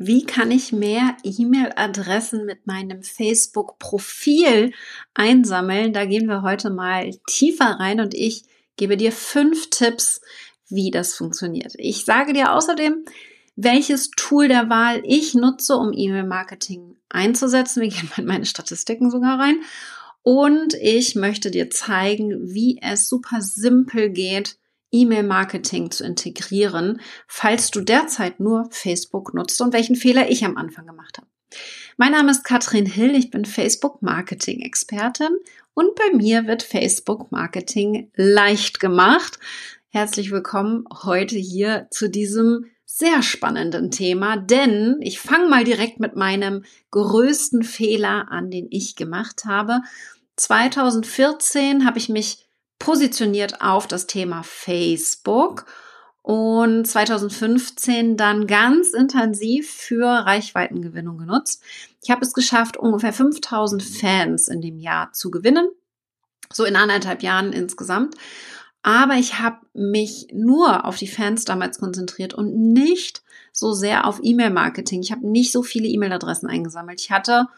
Wie kann ich mehr E-Mail-Adressen mit meinem Facebook-Profil einsammeln? Da gehen wir heute mal tiefer rein und ich gebe dir fünf Tipps, wie das funktioniert. Ich sage dir außerdem, welches Tool der Wahl ich nutze, um E-Mail-Marketing einzusetzen. Wir gehen mal in meine Statistiken sogar rein. Und ich möchte dir zeigen, wie es super simpel geht, E-Mail-Marketing zu integrieren, falls du derzeit nur Facebook nutzt und welchen Fehler ich am Anfang gemacht habe. Mein Name ist Katrin Hill, ich bin Facebook-Marketing-Expertin und bei mir wird Facebook-Marketing leicht gemacht. Herzlich willkommen heute hier zu diesem sehr spannenden Thema, denn ich fange mal direkt mit meinem größten Fehler an, den ich gemacht habe. 2014 habe ich mich positioniert auf das Thema Facebook und 2015 dann ganz intensiv für Reichweitengewinnung genutzt. Ich habe es geschafft, ungefähr 5000 Fans in dem Jahr zu gewinnen, so in anderthalb Jahren insgesamt. Aber ich habe mich nur auf die Fans damals konzentriert und nicht so sehr auf E-Mail-Marketing. Ich habe nicht so viele E-Mail-Adressen eingesammelt. Ich hatte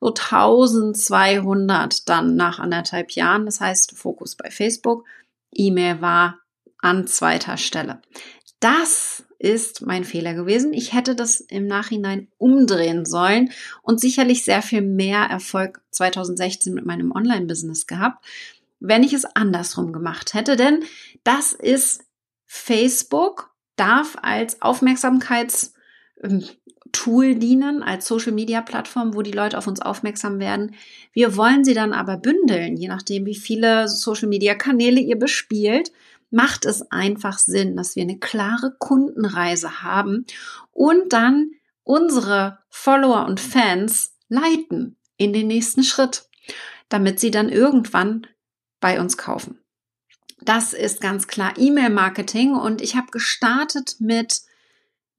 so 1200 dann nach anderthalb Jahren. Das heißt, Fokus bei Facebook. E-Mail war an zweiter Stelle. Das ist mein Fehler gewesen. Ich hätte das im Nachhinein umdrehen sollen und sicherlich sehr viel mehr Erfolg 2016 mit meinem Online-Business gehabt, wenn ich es andersrum gemacht hätte. Denn das ist Facebook darf als Aufmerksamkeits ähm, Tool dienen, als Social-Media-Plattform, wo die Leute auf uns aufmerksam werden. Wir wollen sie dann aber bündeln, je nachdem, wie viele Social-Media-Kanäle ihr bespielt, macht es einfach Sinn, dass wir eine klare Kundenreise haben und dann unsere Follower und Fans leiten in den nächsten Schritt, damit sie dann irgendwann bei uns kaufen. Das ist ganz klar E-Mail-Marketing und ich habe gestartet mit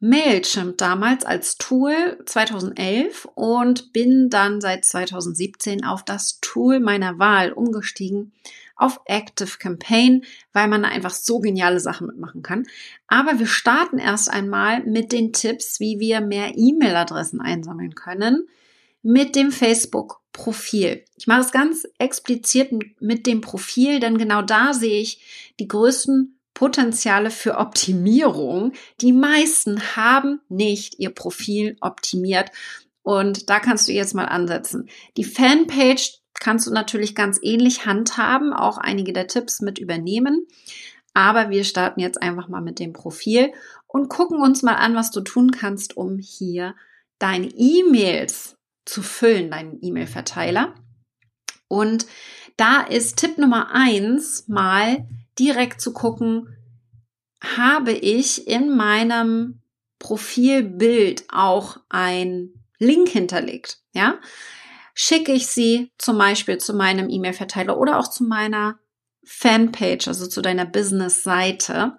Mailchimp damals als Tool 2011 und bin dann seit 2017 auf das Tool meiner Wahl umgestiegen, auf Active Campaign, weil man da einfach so geniale Sachen mitmachen kann. Aber wir starten erst einmal mit den Tipps, wie wir mehr E-Mail-Adressen einsammeln können mit dem Facebook-Profil. Ich mache es ganz explizit mit dem Profil, denn genau da sehe ich die größten Potenziale für Optimierung. Die meisten haben nicht ihr Profil optimiert. Und da kannst du jetzt mal ansetzen. Die Fanpage kannst du natürlich ganz ähnlich handhaben, auch einige der Tipps mit übernehmen. Aber wir starten jetzt einfach mal mit dem Profil und gucken uns mal an, was du tun kannst, um hier deine E-Mails zu füllen, deinen E-Mail-Verteiler. Und da ist Tipp Nummer eins mal direkt zu gucken, habe ich in meinem Profilbild auch ein Link hinterlegt, ja? Schicke ich sie zum Beispiel zu meinem E-Mail-Verteiler oder auch zu meiner Fanpage, also zu deiner Business-Seite.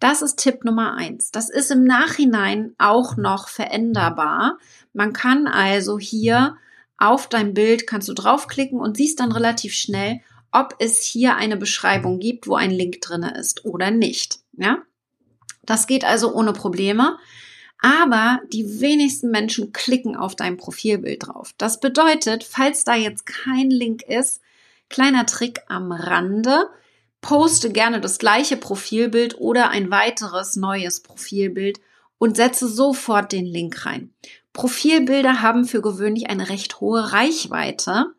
Das ist Tipp Nummer eins. Das ist im Nachhinein auch noch veränderbar. Man kann also hier auf dein Bild kannst du draufklicken und siehst dann relativ schnell, ob es hier eine Beschreibung gibt, wo ein Link drinne ist oder nicht. Ja, das geht also ohne Probleme. Aber die wenigsten Menschen klicken auf dein Profilbild drauf. Das bedeutet, falls da jetzt kein Link ist, kleiner Trick am Rande, poste gerne das gleiche Profilbild oder ein weiteres neues Profilbild und setze sofort den Link rein. Profilbilder haben für gewöhnlich eine recht hohe Reichweite.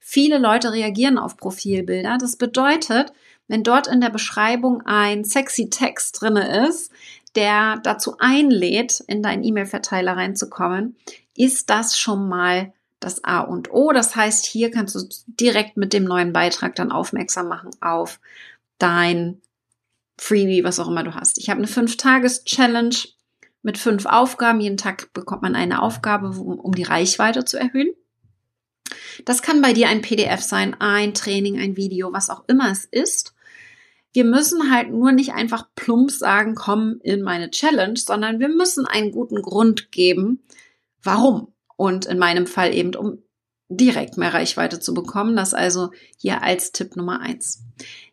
Viele Leute reagieren auf Profilbilder. Das bedeutet, wenn dort in der Beschreibung ein sexy Text drinne ist, der dazu einlädt, in deinen E-Mail-Verteiler reinzukommen, ist das schon mal das A und O. Das heißt, hier kannst du direkt mit dem neuen Beitrag dann aufmerksam machen auf dein Freebie, was auch immer du hast. Ich habe eine 5-Tages-Challenge mit fünf Aufgaben. Jeden Tag bekommt man eine Aufgabe, um die Reichweite zu erhöhen. Das kann bei dir ein PDF sein, ein Training, ein Video, was auch immer es ist. Wir müssen halt nur nicht einfach plump sagen, komm in meine Challenge, sondern wir müssen einen guten Grund geben, warum. Und in meinem Fall eben, um direkt mehr Reichweite zu bekommen. Das also hier als Tipp Nummer eins.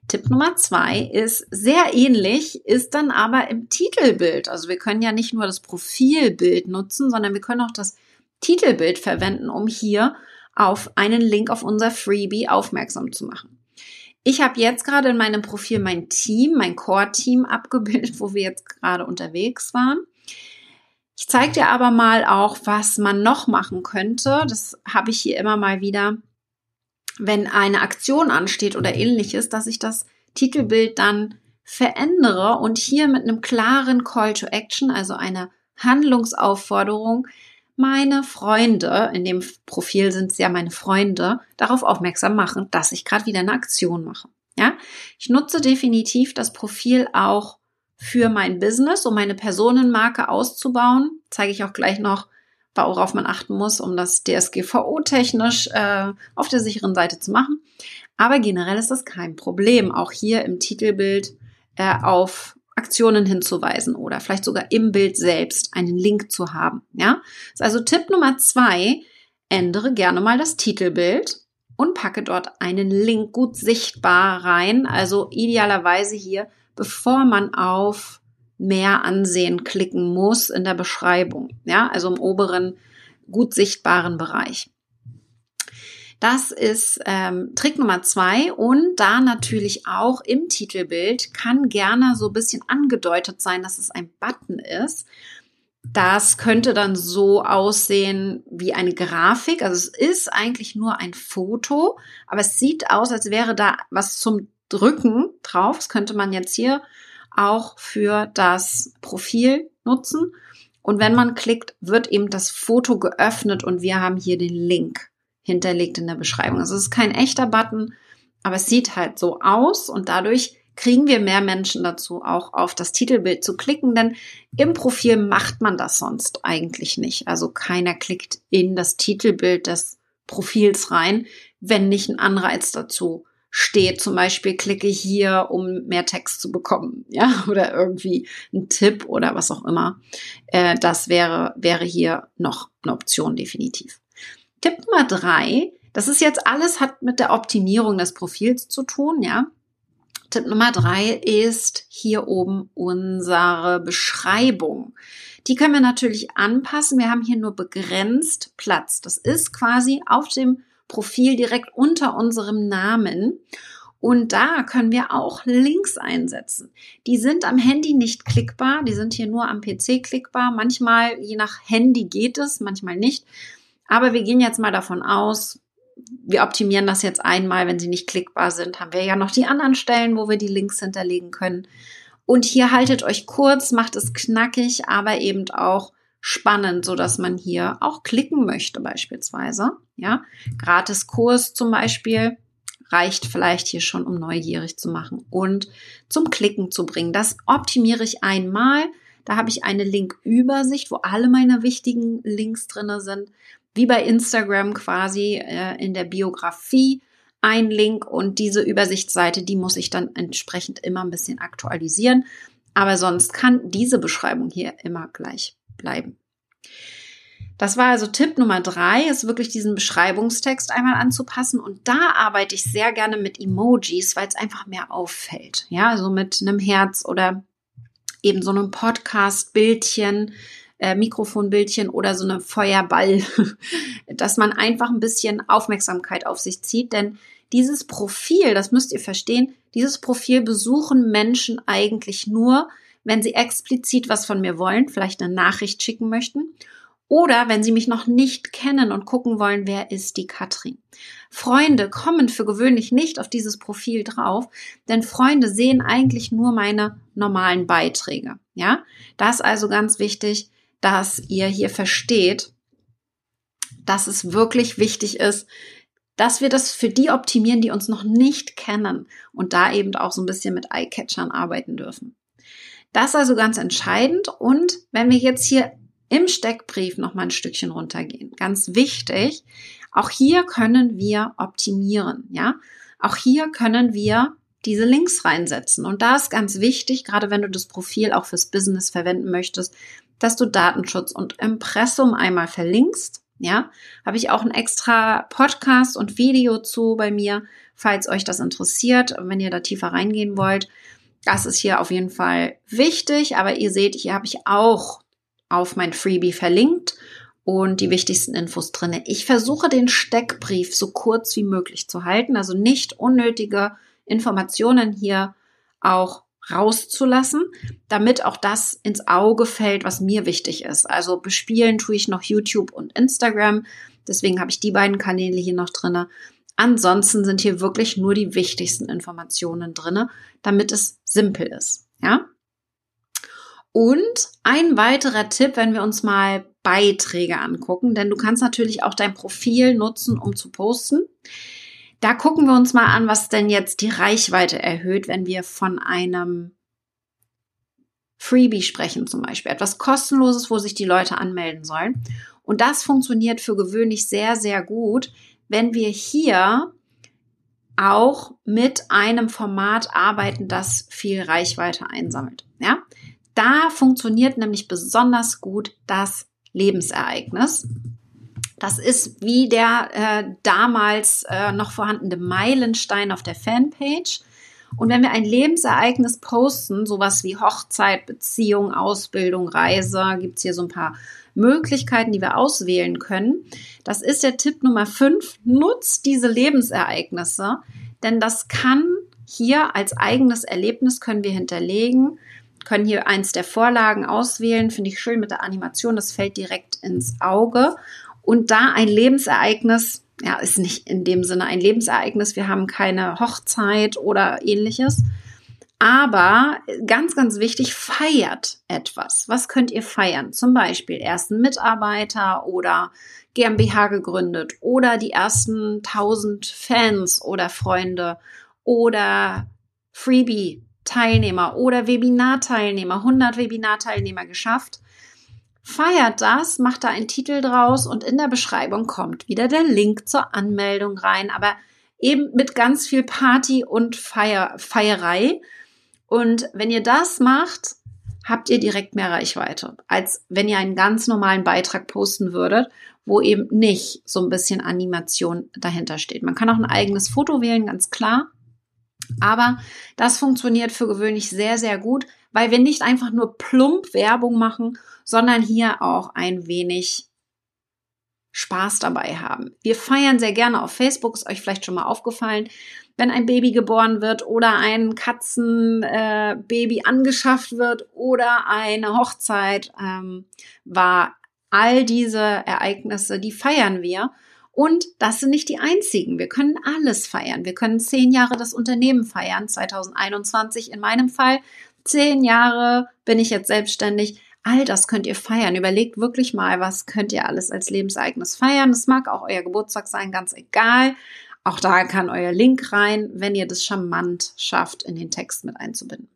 Tipp Nummer zwei ist sehr ähnlich, ist dann aber im Titelbild. Also wir können ja nicht nur das Profilbild nutzen, sondern wir können auch das Titelbild verwenden, um hier auf einen Link auf unser Freebie aufmerksam zu machen. Ich habe jetzt gerade in meinem Profil mein Team, mein Core-Team abgebildet, wo wir jetzt gerade unterwegs waren. Ich zeige dir aber mal auch, was man noch machen könnte. Das habe ich hier immer mal wieder wenn eine Aktion ansteht oder ähnliches, dass ich das Titelbild dann verändere und hier mit einem klaren Call to Action, also einer Handlungsaufforderung, meine Freunde, in dem Profil sind es ja meine Freunde, darauf aufmerksam machen, dass ich gerade wieder eine Aktion mache. Ja, ich nutze definitiv das Profil auch für mein Business, um meine Personenmarke auszubauen. Zeige ich auch gleich noch, worauf man achten muss, um das DSGVO-technisch äh, auf der sicheren Seite zu machen. Aber generell ist das kein Problem, auch hier im Titelbild äh, auf Aktionen hinzuweisen oder vielleicht sogar im Bild selbst einen Link zu haben. Ja, ist also Tipp Nummer zwei: Ändere gerne mal das Titelbild und packe dort einen Link gut sichtbar rein. Also idealerweise hier, bevor man auf mehr Ansehen klicken muss in der Beschreibung. Ja, also im oberen gut sichtbaren Bereich. Das ist ähm, Trick Nummer zwei und da natürlich auch im Titelbild kann gerne so ein bisschen angedeutet sein, dass es ein Button ist. Das könnte dann so aussehen wie eine Grafik. Also es ist eigentlich nur ein Foto, aber es sieht aus, als wäre da was zum Drücken drauf. Das könnte man jetzt hier auch für das Profil nutzen. Und wenn man klickt, wird eben das Foto geöffnet und wir haben hier den Link hinterlegt in der Beschreibung. Also es ist kein echter Button, aber es sieht halt so aus und dadurch kriegen wir mehr Menschen dazu, auch auf das Titelbild zu klicken, denn im Profil macht man das sonst eigentlich nicht. Also keiner klickt in das Titelbild des Profils rein, wenn nicht ein Anreiz dazu steht, zum Beispiel klicke hier, um mehr Text zu bekommen, ja, oder irgendwie ein Tipp oder was auch immer. Äh, das wäre, wäre hier noch eine Option definitiv. Tipp Nummer drei, das ist jetzt alles hat mit der Optimierung des Profils zu tun, ja. Tipp Nummer drei ist hier oben unsere Beschreibung. Die können wir natürlich anpassen. Wir haben hier nur begrenzt Platz. Das ist quasi auf dem Profil direkt unter unserem Namen. Und da können wir auch Links einsetzen. Die sind am Handy nicht klickbar, die sind hier nur am PC klickbar. Manchmal, je nach Handy geht es, manchmal nicht. Aber wir gehen jetzt mal davon aus, wir optimieren das jetzt einmal, wenn sie nicht klickbar sind, haben wir ja noch die anderen Stellen, wo wir die Links hinterlegen können. Und hier haltet euch kurz, macht es knackig, aber eben auch spannend, so dass man hier auch klicken möchte beispielsweise. Ja, gratis Kurs zum Beispiel reicht vielleicht hier schon, um neugierig zu machen und zum Klicken zu bringen. Das optimiere ich einmal. Da habe ich eine Linkübersicht, wo alle meine wichtigen Links drinne sind, wie bei Instagram quasi äh, in der Biografie ein Link und diese Übersichtsseite, die muss ich dann entsprechend immer ein bisschen aktualisieren. Aber sonst kann diese Beschreibung hier immer gleich bleiben. Das war also Tipp Nummer drei, ist wirklich diesen Beschreibungstext einmal anzupassen. Und da arbeite ich sehr gerne mit Emojis, weil es einfach mehr auffällt. Ja, also mit einem Herz oder eben so einem Podcast-Bildchen, äh, Mikrofonbildchen oder so einem Feuerball, dass man einfach ein bisschen Aufmerksamkeit auf sich zieht. Denn dieses Profil, das müsst ihr verstehen, dieses Profil besuchen Menschen eigentlich nur, wenn sie explizit was von mir wollen, vielleicht eine Nachricht schicken möchten oder wenn Sie mich noch nicht kennen und gucken wollen, wer ist die Katrin. Freunde kommen für gewöhnlich nicht auf dieses Profil drauf, denn Freunde sehen eigentlich nur meine normalen Beiträge. Ja, das ist also ganz wichtig, dass ihr hier versteht, dass es wirklich wichtig ist, dass wir das für die optimieren, die uns noch nicht kennen und da eben auch so ein bisschen mit Eye-Catchern arbeiten dürfen. Das ist also ganz entscheidend. Und wenn wir jetzt hier im Steckbrief noch mal ein Stückchen runtergehen, ganz wichtig, auch hier können wir optimieren, ja? Auch hier können wir diese Links reinsetzen. Und da ist ganz wichtig, gerade wenn du das Profil auch fürs Business verwenden möchtest, dass du Datenschutz und Impressum einmal verlinkst. Ja, habe ich auch ein extra Podcast und Video zu bei mir, falls euch das interessiert, wenn ihr da tiefer reingehen wollt. Das ist hier auf jeden Fall wichtig, aber ihr seht, hier habe ich auch auf mein Freebie verlinkt und die wichtigsten Infos drinne. Ich versuche den Steckbrief so kurz wie möglich zu halten, also nicht unnötige Informationen hier auch rauszulassen, damit auch das ins Auge fällt, was mir wichtig ist. Also bespielen tue ich noch YouTube und Instagram. Deswegen habe ich die beiden Kanäle hier noch drinne. Ansonsten sind hier wirklich nur die wichtigsten Informationen drinne, damit es simpel ist. Ja? Und ein weiterer Tipp, wenn wir uns mal Beiträge angucken, denn du kannst natürlich auch dein Profil nutzen, um zu posten. Da gucken wir uns mal an, was denn jetzt die Reichweite erhöht, wenn wir von einem Freebie sprechen zum Beispiel. Etwas kostenloses, wo sich die Leute anmelden sollen. Und das funktioniert für gewöhnlich sehr, sehr gut, wenn wir hier auch mit einem Format arbeiten, das viel Reichweite einsammelt. Ja, da funktioniert nämlich besonders gut das Lebensereignis. Das ist wie der äh, damals äh, noch vorhandene Meilenstein auf der Fanpage. Und wenn wir ein Lebensereignis posten, sowas wie Hochzeit, Beziehung, Ausbildung, Reise, gibt's hier so ein paar Möglichkeiten, die wir auswählen können. Das ist der Tipp Nummer 5. Nutzt diese Lebensereignisse, denn das kann hier als eigenes Erlebnis können wir hinterlegen, können hier eins der Vorlagen auswählen. Finde ich schön mit der Animation. Das fällt direkt ins Auge. Und da ein Lebensereignis, ja, ist nicht in dem Sinne ein Lebensereignis, wir haben keine Hochzeit oder ähnliches. Aber ganz, ganz wichtig, feiert etwas. Was könnt ihr feiern? Zum Beispiel ersten Mitarbeiter oder GmbH gegründet oder die ersten 1000 Fans oder Freunde oder Freebie Teilnehmer oder Webinar-Teilnehmer, 100 Webinar-Teilnehmer geschafft feiert das, macht da einen Titel draus und in der Beschreibung kommt wieder der Link zur Anmeldung rein, aber eben mit ganz viel Party und Feier, Feierei. Und wenn ihr das macht, habt ihr direkt mehr Reichweite, als wenn ihr einen ganz normalen Beitrag posten würdet, wo eben nicht so ein bisschen Animation dahinter steht. Man kann auch ein eigenes Foto wählen, ganz klar. Aber das funktioniert für gewöhnlich sehr, sehr gut, weil wir nicht einfach nur plump Werbung machen, sondern hier auch ein wenig Spaß dabei haben. Wir feiern sehr gerne auf Facebook, ist euch vielleicht schon mal aufgefallen, wenn ein Baby geboren wird oder ein Katzenbaby äh, angeschafft wird oder eine Hochzeit ähm, war. All diese Ereignisse, die feiern wir. Und das sind nicht die einzigen. Wir können alles feiern. Wir können zehn Jahre das Unternehmen feiern, 2021 in meinem Fall. Zehn Jahre bin ich jetzt selbstständig. All das könnt ihr feiern. Überlegt wirklich mal, was könnt ihr alles als Lebensereignis feiern. Es mag auch euer Geburtstag sein, ganz egal. Auch da kann euer Link rein, wenn ihr das charmant schafft, in den Text mit einzubinden.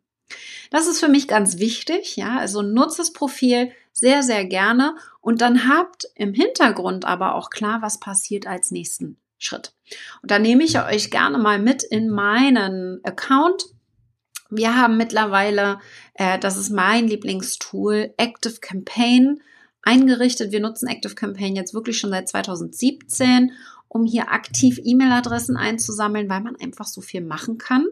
Das ist für mich ganz wichtig, ja. Also nutzt das Profil sehr, sehr gerne und dann habt im Hintergrund aber auch klar, was passiert als nächsten Schritt. Und da nehme ich euch gerne mal mit in meinen Account wir haben mittlerweile, äh, das ist mein Lieblingstool, Active Campaign eingerichtet. Wir nutzen Active Campaign jetzt wirklich schon seit 2017, um hier aktiv E-Mail-Adressen einzusammeln, weil man einfach so viel machen kann.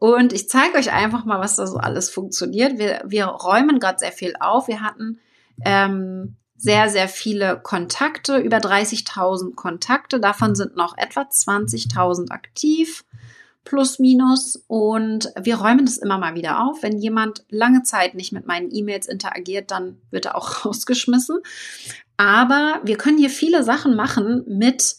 Und ich zeige euch einfach mal, was da so alles funktioniert. Wir, wir räumen gerade sehr viel auf. Wir hatten ähm, sehr, sehr viele Kontakte, über 30.000 Kontakte. Davon sind noch etwa 20.000 aktiv plus minus und wir räumen das immer mal wieder auf. Wenn jemand lange Zeit nicht mit meinen E-Mails interagiert, dann wird er auch rausgeschmissen. Aber wir können hier viele Sachen machen mit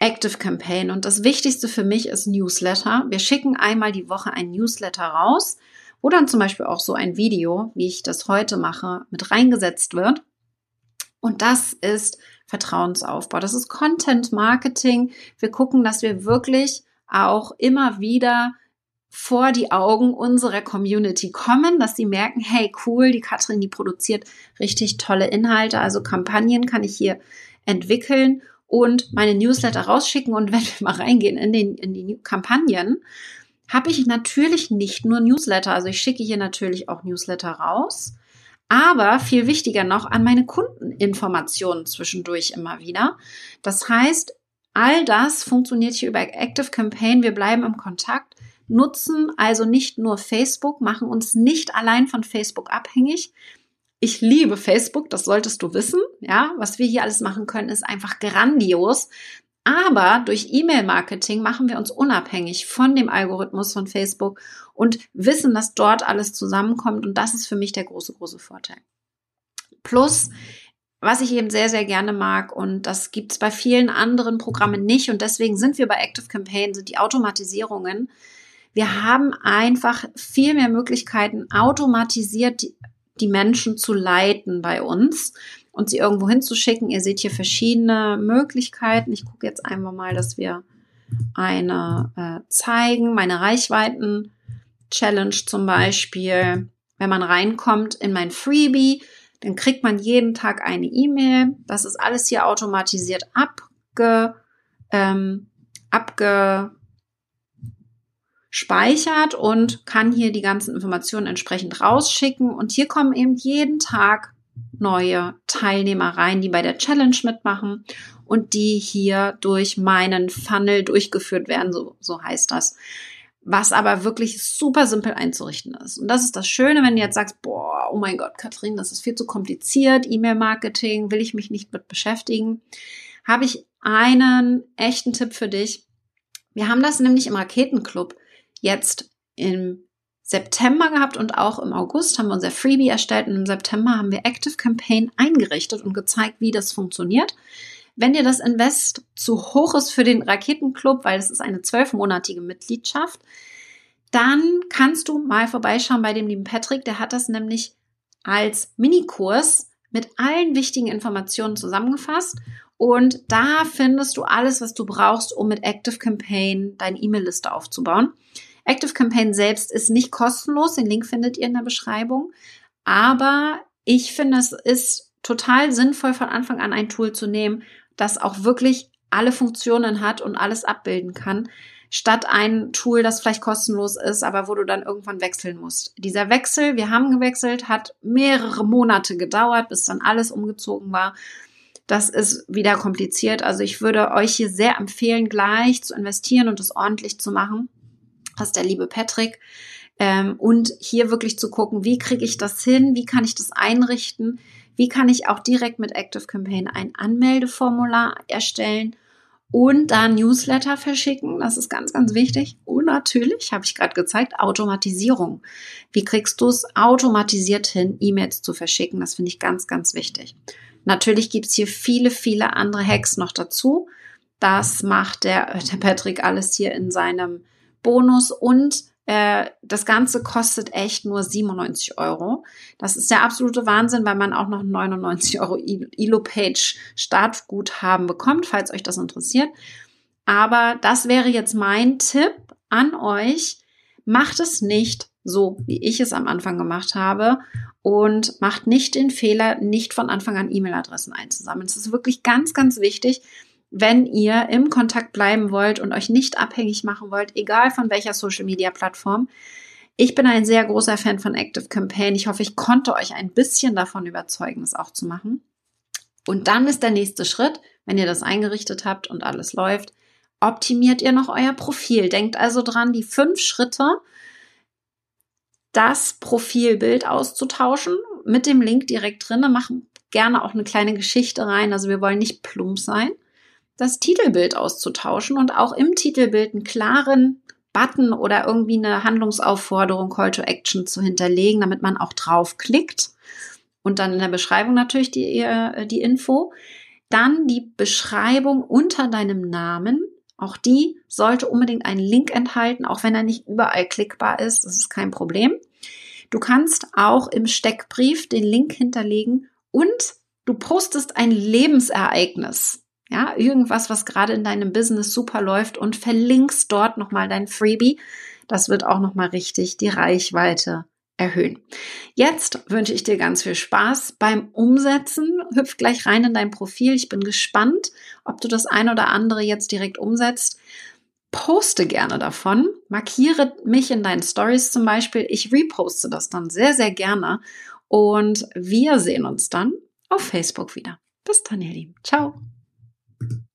Active Campaign und das Wichtigste für mich ist Newsletter. Wir schicken einmal die Woche ein Newsletter raus, wo dann zum Beispiel auch so ein Video, wie ich das heute mache, mit reingesetzt wird. Und das ist Vertrauensaufbau. Das ist Content Marketing. Wir gucken, dass wir wirklich auch immer wieder vor die Augen unserer Community kommen, dass sie merken, hey, cool, die Katrin, die produziert richtig tolle Inhalte, also Kampagnen kann ich hier entwickeln und meine Newsletter rausschicken und wenn wir mal reingehen in, den, in die Kampagnen, habe ich natürlich nicht nur Newsletter, also ich schicke hier natürlich auch Newsletter raus, aber viel wichtiger noch an meine Kundeninformationen zwischendurch immer wieder. Das heißt, all das funktioniert hier über Active Campaign. Wir bleiben im Kontakt, nutzen also nicht nur Facebook, machen uns nicht allein von Facebook abhängig. Ich liebe Facebook, das solltest du wissen. Ja, was wir hier alles machen können, ist einfach grandios. Aber durch E-Mail-Marketing machen wir uns unabhängig von dem Algorithmus von Facebook und wissen, dass dort alles zusammenkommt. Und das ist für mich der große, große Vorteil. Plus, was ich eben sehr, sehr gerne mag, und das gibt es bei vielen anderen Programmen nicht, und deswegen sind wir bei Active Campaign, sind die Automatisierungen. Wir haben einfach viel mehr Möglichkeiten, automatisiert die, Menschen zu leiten bei uns und sie irgendwo hinzuschicken. Ihr seht hier verschiedene Möglichkeiten. Ich gucke jetzt einmal mal, dass wir eine äh, zeigen. Meine Reichweiten-Challenge zum Beispiel. Wenn man reinkommt in mein Freebie, dann kriegt man jeden Tag eine E-Mail. Das ist alles hier automatisiert abge, ähm, abgespeichert und kann hier die ganzen Informationen entsprechend rausschicken. Und hier kommen eben jeden Tag neue Teilnehmer rein, die bei der Challenge mitmachen und die hier durch meinen Funnel durchgeführt werden, so, so heißt das. Was aber wirklich super simpel einzurichten ist. Und das ist das Schöne, wenn du jetzt sagst, boah, oh mein Gott, Katrin, das ist viel zu kompliziert, E-Mail-Marketing, will ich mich nicht mit beschäftigen, habe ich einen echten Tipp für dich. Wir haben das nämlich im Raketenclub jetzt im September gehabt und auch im August haben wir unser Freebie erstellt und im September haben wir Active Campaign eingerichtet und gezeigt, wie das funktioniert. Wenn dir das Invest zu hoch ist für den Raketenclub, weil es ist eine zwölfmonatige Mitgliedschaft, dann kannst du mal vorbeischauen bei dem lieben Patrick. Der hat das nämlich als Minikurs mit allen wichtigen Informationen zusammengefasst. Und da findest du alles, was du brauchst, um mit Active Campaign deine E-Mail-Liste aufzubauen. Active Campaign selbst ist nicht kostenlos. Den Link findet ihr in der Beschreibung. Aber ich finde, es ist total sinnvoll, von Anfang an ein Tool zu nehmen, das auch wirklich alle Funktionen hat und alles abbilden kann, statt ein Tool, das vielleicht kostenlos ist, aber wo du dann irgendwann wechseln musst. Dieser Wechsel, wir haben gewechselt, hat mehrere Monate gedauert, bis dann alles umgezogen war. Das ist wieder kompliziert. Also ich würde euch hier sehr empfehlen, gleich zu investieren und es ordentlich zu machen was der liebe Patrick. Ähm, und hier wirklich zu gucken, wie kriege ich das hin, wie kann ich das einrichten, wie kann ich auch direkt mit Active Campaign ein Anmeldeformular erstellen und dann Newsletter verschicken. Das ist ganz, ganz wichtig. Und natürlich, habe ich gerade gezeigt, Automatisierung. Wie kriegst du es automatisiert hin, E-Mails zu verschicken? Das finde ich ganz, ganz wichtig. Natürlich gibt es hier viele, viele andere Hacks noch dazu. Das macht der, der Patrick alles hier in seinem Bonus und äh, das Ganze kostet echt nur 97 Euro. Das ist der absolute Wahnsinn, weil man auch noch 99 Euro Elo-Page Startguthaben bekommt, falls euch das interessiert. Aber das wäre jetzt mein Tipp an euch. Macht es nicht so, wie ich es am Anfang gemacht habe und macht nicht den Fehler, nicht von Anfang an E-Mail-Adressen einzusammeln. Es ist wirklich ganz, ganz wichtig, wenn ihr im Kontakt bleiben wollt und euch nicht abhängig machen wollt, egal von welcher Social Media Plattform. Ich bin ein sehr großer Fan von Active Campaign. Ich hoffe, ich konnte euch ein bisschen davon überzeugen, es auch zu machen. Und dann ist der nächste Schritt, wenn ihr das eingerichtet habt und alles läuft, optimiert ihr noch euer Profil. Denkt also dran, die fünf Schritte, das Profilbild auszutauschen mit dem Link direkt drin. Machen gerne auch eine kleine Geschichte rein. Also wir wollen nicht plump sein das Titelbild auszutauschen und auch im Titelbild einen klaren Button oder irgendwie eine Handlungsaufforderung, Call to Action zu hinterlegen, damit man auch draufklickt. Und dann in der Beschreibung natürlich die, äh, die Info. Dann die Beschreibung unter deinem Namen. Auch die sollte unbedingt einen Link enthalten, auch wenn er nicht überall klickbar ist. Das ist kein Problem. Du kannst auch im Steckbrief den Link hinterlegen und du postest ein Lebensereignis. Ja, irgendwas, was gerade in deinem Business super läuft und verlinkst dort nochmal dein Freebie. Das wird auch nochmal richtig die Reichweite erhöhen. Jetzt wünsche ich dir ganz viel Spaß beim Umsetzen. Hüpf gleich rein in dein Profil. Ich bin gespannt, ob du das ein oder andere jetzt direkt umsetzt. Poste gerne davon. Markiere mich in deinen Stories zum Beispiel. Ich reposte das dann sehr, sehr gerne Und wir sehen uns dann auf Facebook wieder. Bis dann, ihr Lieben. Ciao. Thank you.